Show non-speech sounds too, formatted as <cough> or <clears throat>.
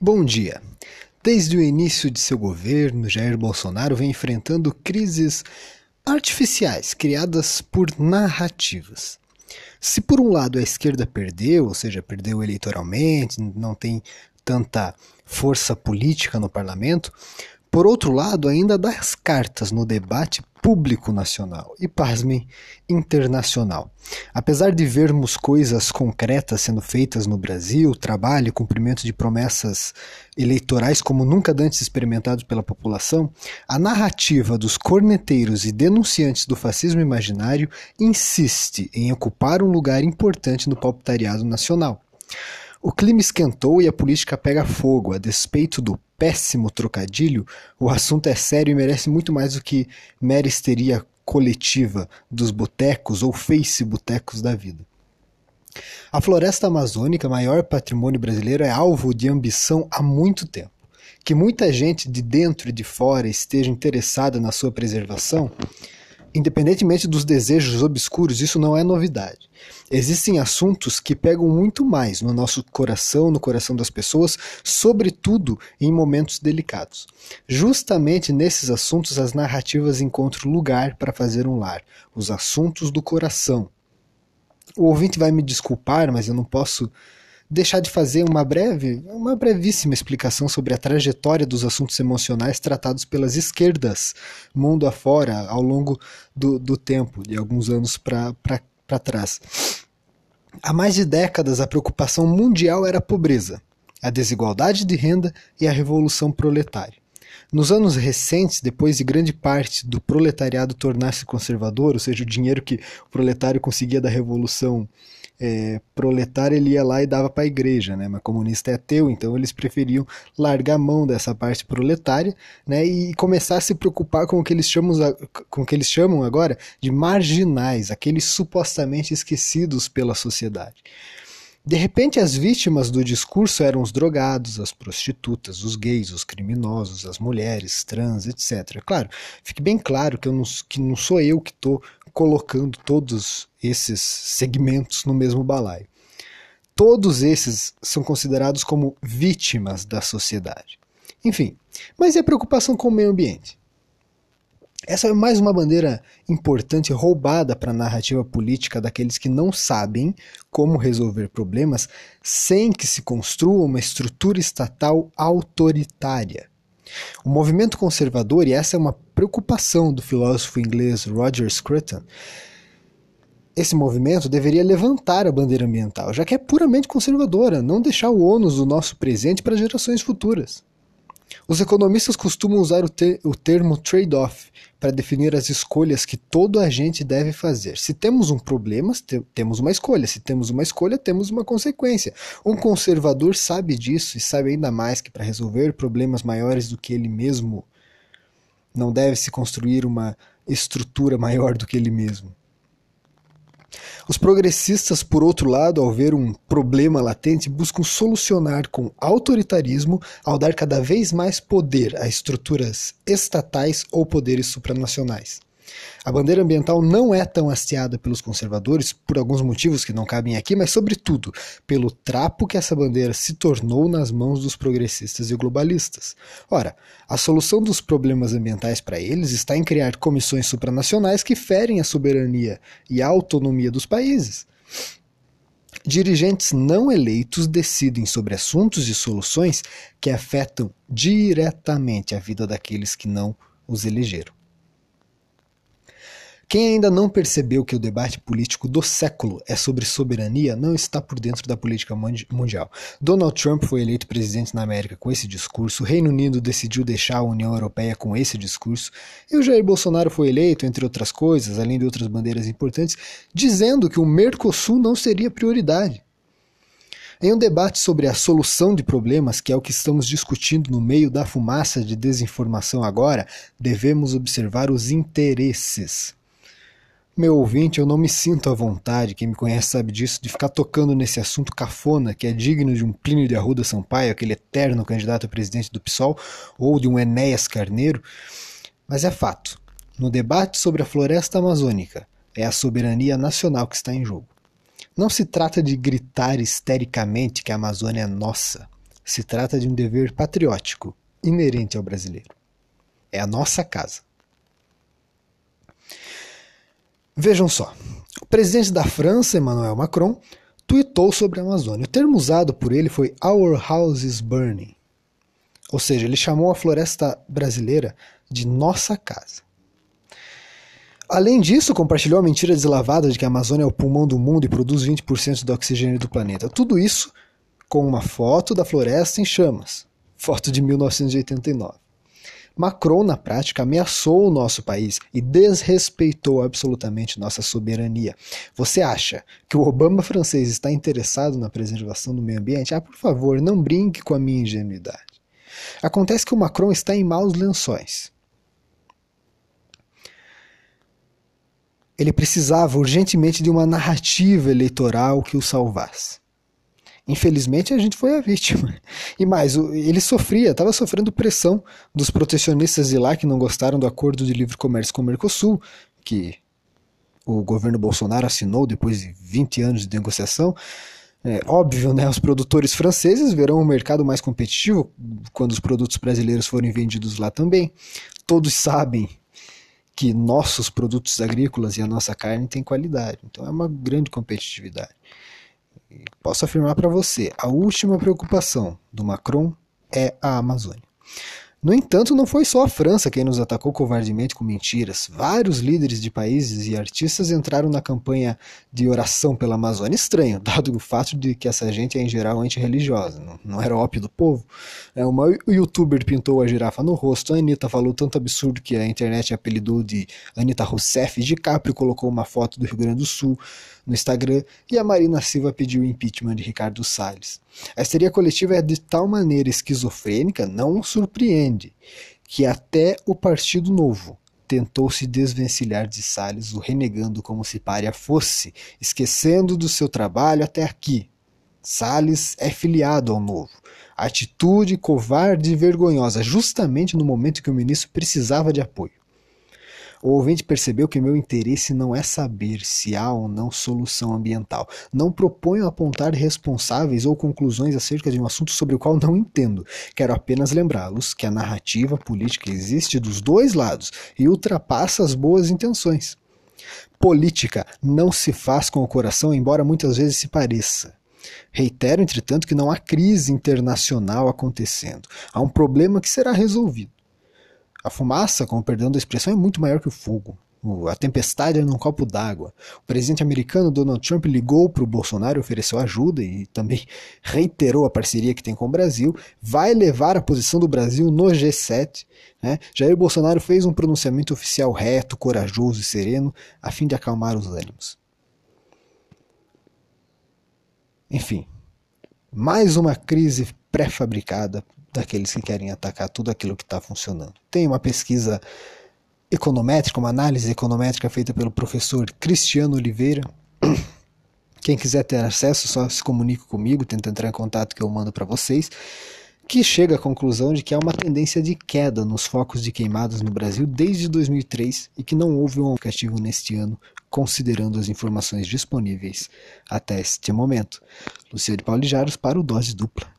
Bom dia. Desde o início de seu governo, Jair Bolsonaro vem enfrentando crises artificiais criadas por narrativas. Se por um lado a esquerda perdeu, ou seja, perdeu eleitoralmente, não tem tanta força política no parlamento, por outro lado, ainda dá as cartas no debate público nacional e, pasmem, internacional. Apesar de vermos coisas concretas sendo feitas no Brasil, trabalho e cumprimento de promessas eleitorais como nunca antes experimentados pela população, a narrativa dos corneteiros e denunciantes do fascismo imaginário insiste em ocupar um lugar importante no palpitariado nacional. O clima esquentou e a política pega fogo. A despeito do péssimo trocadilho, o assunto é sério e merece muito mais do que mera histeria coletiva dos botecos ou face-botecos da vida. A floresta amazônica, maior patrimônio brasileiro, é alvo de ambição há muito tempo. Que muita gente de dentro e de fora esteja interessada na sua preservação Independentemente dos desejos obscuros, isso não é novidade. Existem assuntos que pegam muito mais no nosso coração, no coração das pessoas, sobretudo em momentos delicados. Justamente nesses assuntos as narrativas encontram lugar para fazer um lar, os assuntos do coração. O ouvinte vai me desculpar, mas eu não posso deixar de fazer uma breve, uma brevíssima explicação sobre a trajetória dos assuntos emocionais tratados pelas esquerdas, mundo afora, ao longo do, do tempo, de alguns anos para trás. Há mais de décadas, a preocupação mundial era a pobreza, a desigualdade de renda e a revolução proletária. Nos anos recentes, depois de grande parte do proletariado tornar-se conservador, ou seja, o dinheiro que o proletário conseguia da revolução é, proletário ele ia lá e dava para a igreja, né? Mas comunista é ateu, então eles preferiam largar a mão dessa parte proletária, né? E começar a se preocupar com o que eles chamam, com o que eles chamam agora de marginais, aqueles supostamente esquecidos pela sociedade. De repente, as vítimas do discurso eram os drogados, as prostitutas, os gays, os criminosos, as mulheres, trans, etc. Claro, fique bem claro que, eu não, que não sou eu que estou colocando todos esses segmentos no mesmo balaio. Todos esses são considerados como vítimas da sociedade. Enfim, mas e a preocupação com o meio ambiente? Essa é mais uma bandeira importante roubada para a narrativa política daqueles que não sabem como resolver problemas sem que se construa uma estrutura estatal autoritária. O movimento conservador, e essa é uma preocupação do filósofo inglês Roger Scruton, esse movimento deveria levantar a bandeira ambiental, já que é puramente conservadora, não deixar o ônus do nosso presente para gerações futuras. Os economistas costumam usar o, o termo trade-off para definir as escolhas que todo agente deve fazer. Se temos um problema, te temos uma escolha. Se temos uma escolha, temos uma consequência. Um conservador sabe disso e sabe ainda mais que para resolver problemas maiores do que ele mesmo, não deve se construir uma estrutura maior do que ele mesmo. Os progressistas, por outro lado, ao ver um problema latente, buscam solucionar com autoritarismo ao dar cada vez mais poder a estruturas estatais ou poderes supranacionais. A bandeira ambiental não é tão hasteada pelos conservadores por alguns motivos que não cabem aqui, mas sobretudo pelo trapo que essa bandeira se tornou nas mãos dos progressistas e globalistas. Ora, a solução dos problemas ambientais para eles está em criar comissões supranacionais que ferem a soberania e a autonomia dos países. Dirigentes não eleitos decidem sobre assuntos e soluções que afetam diretamente a vida daqueles que não os elegeram. Quem ainda não percebeu que o debate político do século é sobre soberania não está por dentro da política mundial. Donald Trump foi eleito presidente na América com esse discurso, o Reino Unido decidiu deixar a União Europeia com esse discurso, e o Jair Bolsonaro foi eleito, entre outras coisas, além de outras bandeiras importantes, dizendo que o Mercosul não seria prioridade. Em um debate sobre a solução de problemas, que é o que estamos discutindo no meio da fumaça de desinformação agora, devemos observar os interesses. Meu ouvinte, eu não me sinto à vontade, quem me conhece sabe disso, de ficar tocando nesse assunto cafona que é digno de um Plínio de Arruda Sampaio, aquele eterno candidato a presidente do PSOL, ou de um Enéas Carneiro. Mas é fato. No debate sobre a floresta amazônica, é a soberania nacional que está em jogo. Não se trata de gritar histericamente que a Amazônia é nossa. Se trata de um dever patriótico inerente ao brasileiro. É a nossa casa. Vejam só. O presidente da França, Emmanuel Macron, tuitou sobre a Amazônia. O termo usado por ele foi Our House is Burning. Ou seja, ele chamou a floresta brasileira de nossa casa. Além disso, compartilhou a mentira deslavada de que a Amazônia é o pulmão do mundo e produz 20% do oxigênio do planeta. Tudo isso com uma foto da floresta em chamas. Foto de 1989. Macron, na prática, ameaçou o nosso país e desrespeitou absolutamente nossa soberania. Você acha que o Obama francês está interessado na preservação do meio ambiente? Ah, por favor, não brinque com a minha ingenuidade. Acontece que o Macron está em maus lençóis. Ele precisava urgentemente de uma narrativa eleitoral que o salvasse. Infelizmente, a gente foi a vítima. E mais, ele sofria, estava sofrendo pressão dos protecionistas de lá que não gostaram do acordo de livre comércio com o Mercosul, que o governo Bolsonaro assinou depois de 20 anos de negociação. É óbvio, né? Os produtores franceses verão um mercado mais competitivo quando os produtos brasileiros forem vendidos lá também. Todos sabem que nossos produtos agrícolas e a nossa carne têm qualidade. Então é uma grande competitividade. Posso afirmar para você, a última preocupação do Macron é a Amazônia. No entanto, não foi só a França quem nos atacou covardemente com mentiras. Vários líderes de países e artistas entraram na campanha de oração pela Amazônia. Estranho, <laughs> dado o fato de que essa gente é em geral antirreligiosa, não, não era ópio do povo. É, uma youtuber pintou a girafa no rosto, a Anitta falou tanto absurdo que a internet apelidou de Anitta Rousseff, DiCaprio colocou uma foto do Rio Grande do Sul no Instagram e a Marina Silva pediu o impeachment de Ricardo Salles. A histeria coletiva é de tal maneira esquizofrênica, não surpreende, que até o Partido Novo tentou se desvencilhar de Salles, o renegando como se párea fosse, esquecendo do seu trabalho até aqui. Salles é filiado ao Novo. Atitude covarde e vergonhosa, justamente no momento que o ministro precisava de apoio. O ouvinte percebeu que meu interesse não é saber se há ou não solução ambiental. Não proponho apontar responsáveis ou conclusões acerca de um assunto sobre o qual não entendo. Quero apenas lembrá-los que a narrativa política existe dos dois lados e ultrapassa as boas intenções. Política não se faz com o coração, embora muitas vezes se pareça. Reitero, entretanto, que não há crise internacional acontecendo. Há um problema que será resolvido. A fumaça, com perdão da expressão, é muito maior que o fogo. A tempestade é num copo d'água. O presidente americano Donald Trump ligou para o Bolsonaro, ofereceu ajuda e também <laughs> reiterou a parceria que tem com o Brasil. Vai levar a posição do Brasil no G7. Né? Jair Bolsonaro fez um pronunciamento oficial reto, corajoso e sereno, a fim de acalmar os ânimos. Enfim, mais uma crise pré-fabricada daqueles que querem atacar tudo aquilo que está funcionando. Tem uma pesquisa econométrica, uma análise econométrica feita pelo professor Cristiano Oliveira. <clears throat> Quem quiser ter acesso, só se comunique comigo, tenta entrar em contato que eu mando para vocês, que chega à conclusão de que há uma tendência de queda nos focos de queimadas no Brasil desde 2003 e que não houve um aplicativo neste ano, considerando as informações disponíveis até este momento. Luciano de Paulo Jaros para o Dose Dupla.